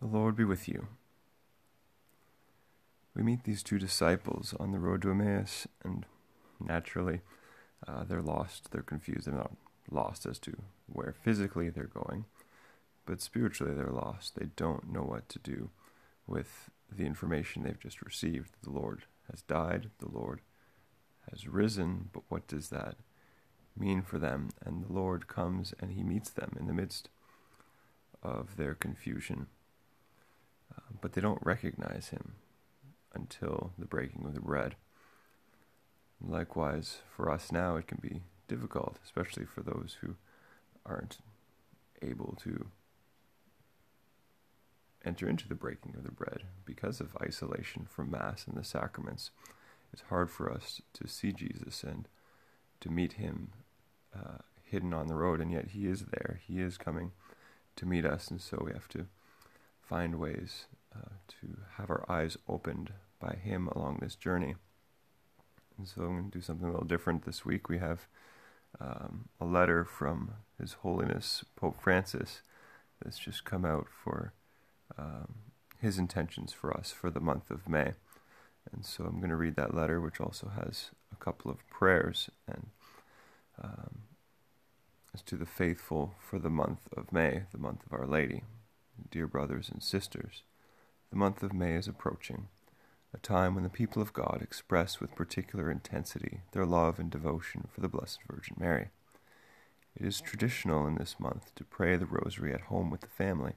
The Lord be with you. We meet these two disciples on the road to Emmaus, and naturally, uh, they're lost, they're confused, they're not lost as to where physically they're going, but spiritually they're lost. They don't know what to do with the information they've just received. The Lord has died, the Lord has risen, but what does that mean for them? And the Lord comes and he meets them in the midst of their confusion but they don't recognize him until the breaking of the bread. Likewise, for us now, it can be difficult, especially for those who aren't able to enter into the breaking of the bread because of isolation from Mass and the sacraments. It's hard for us to see Jesus and to meet him uh, hidden on the road, and yet he is there. He is coming to meet us, and so we have to find ways uh, to have our eyes opened by Him along this journey. And so I'm going to do something a little different this week. We have um, a letter from His Holiness Pope Francis that's just come out for um, his intentions for us for the month of May. And so I'm going to read that letter, which also has a couple of prayers and um, as to the faithful for the month of May, the month of Our Lady. Dear brothers and sisters, the month of May is approaching, a time when the people of God express with particular intensity their love and devotion for the Blessed Virgin Mary. It is traditional in this month to pray the Rosary at home with the family.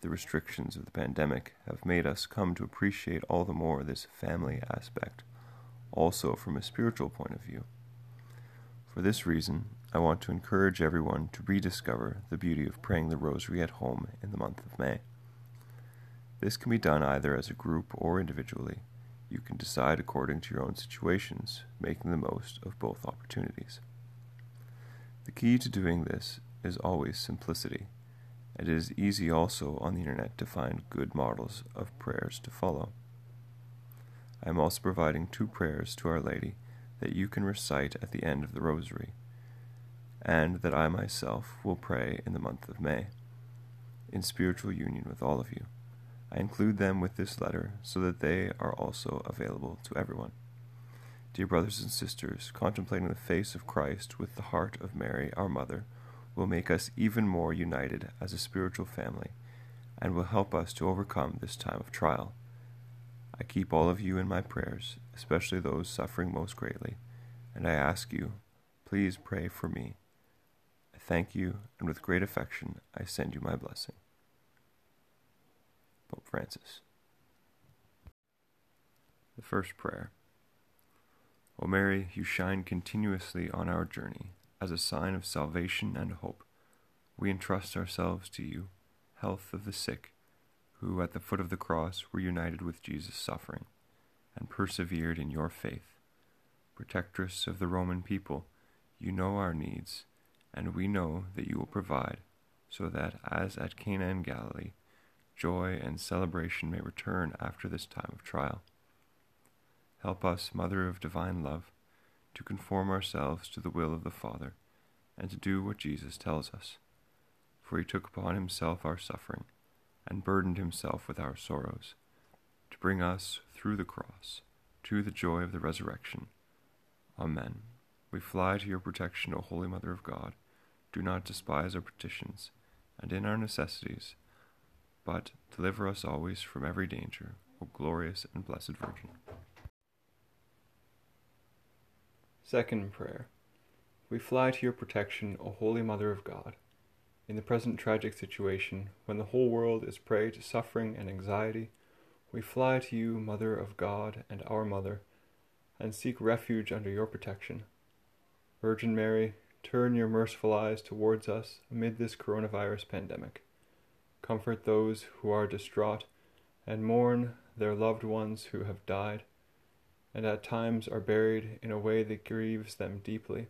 The restrictions of the pandemic have made us come to appreciate all the more this family aspect, also from a spiritual point of view. For this reason, I want to encourage everyone to rediscover the beauty of praying the Rosary at home in the month of May. This can be done either as a group or individually. You can decide according to your own situations, making the most of both opportunities. The key to doing this is always simplicity, it is easy also on the internet to find good models of prayers to follow. I am also providing two prayers to Our Lady that you can recite at the end of the Rosary, and that I myself will pray in the month of May, in spiritual union with all of you. I include them with this letter so that they are also available to everyone. Dear brothers and sisters, contemplating the face of Christ with the heart of Mary, our Mother, will make us even more united as a spiritual family and will help us to overcome this time of trial. I keep all of you in my prayers, especially those suffering most greatly, and I ask you, please pray for me. Thank you, and with great affection I send you my blessing. Pope Francis. The first prayer. O Mary, you shine continuously on our journey as a sign of salvation and hope. We entrust ourselves to you, health of the sick, who at the foot of the cross were united with Jesus' suffering and persevered in your faith. Protectress of the Roman people, you know our needs, and we know that you will provide, so that, as at Cana in Galilee, joy and celebration may return after this time of trial. Help us, Mother of divine love, to conform ourselves to the will of the Father, and to do what Jesus tells us. For he took upon himself our suffering, and burdened himself with our sorrows, to bring us through the cross to the joy of the resurrection. Amen. We fly to your protection, O Holy Mother of God. Do not despise our petitions, and in our necessities, but deliver us always from every danger, O glorious and blessed Virgin. Second prayer. We fly to your protection, O Holy Mother of God. In the present tragic situation, when the whole world is prey to suffering and anxiety, we fly to you, Mother of God and our Mother, and seek refuge under your protection. Virgin Mary, turn your merciful eyes towards us amid this coronavirus pandemic comfort those who are distraught, and mourn their loved ones who have died, and at times are buried in a way that grieves them deeply.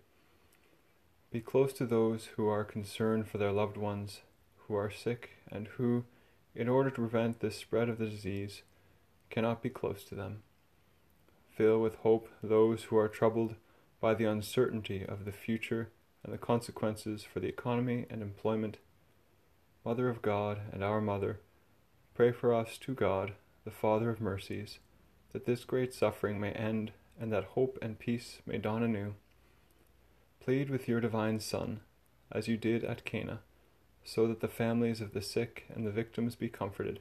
Be close to those who are concerned for their loved ones who are sick and who, in order to prevent the spread of the disease, cannot be close to them. Fill with hope those who are troubled by the uncertainty of the future and the consequences for the economy and employment Mother of God and our Mother, pray for us to God, the Father of mercies, that this great suffering may end and that hope and peace may dawn anew. Plead with your divine Son, as you did at Cana, so that the families of the sick and the victims be comforted,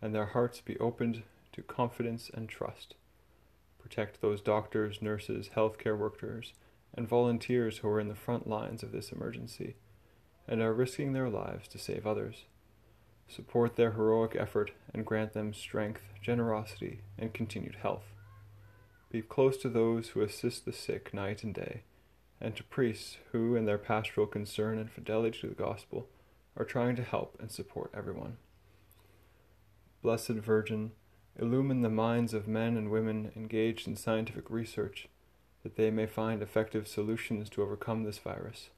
and their hearts be opened to confidence and trust. Protect those doctors, nurses, healthcare workers, and volunteers who are in the front lines of this emergency and are risking their lives to save others. Support their heroic effort and grant them strength, generosity, and continued health. Be close to those who assist the sick night and day, and to priests who, in their pastoral concern and fidelity to the gospel, are trying to help and support everyone. Blessed Virgin, illumine the minds of men and women engaged in scientific research that they may find effective solutions to overcome this virus.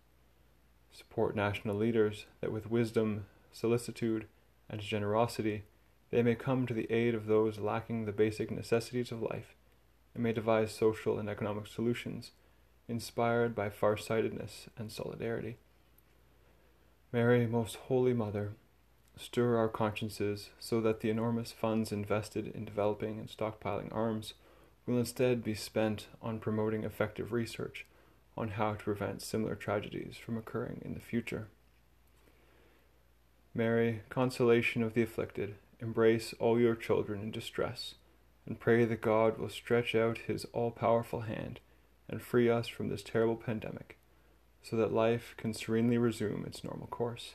Support national leaders that with wisdom, solicitude, and generosity they may come to the aid of those lacking the basic necessities of life and may devise social and economic solutions inspired by farsightedness and solidarity. Mary, most holy Mother, stir our consciences so that the enormous funds invested in developing and stockpiling arms will instead be spent on promoting effective research on how to prevent similar tragedies from occurring in the future. Mary, consolation of the afflicted, embrace all your children in distress, and pray that God will stretch out his all powerful hand and free us from this terrible pandemic, so that life can serenely resume its normal course.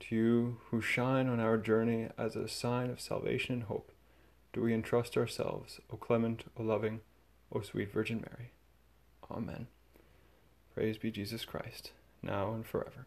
To you, who shine on our journey as a sign of salvation and hope, do we entrust ourselves, O clement, O loving, O sweet Virgin Mary. Amen. Praise be Jesus Christ, now and forever.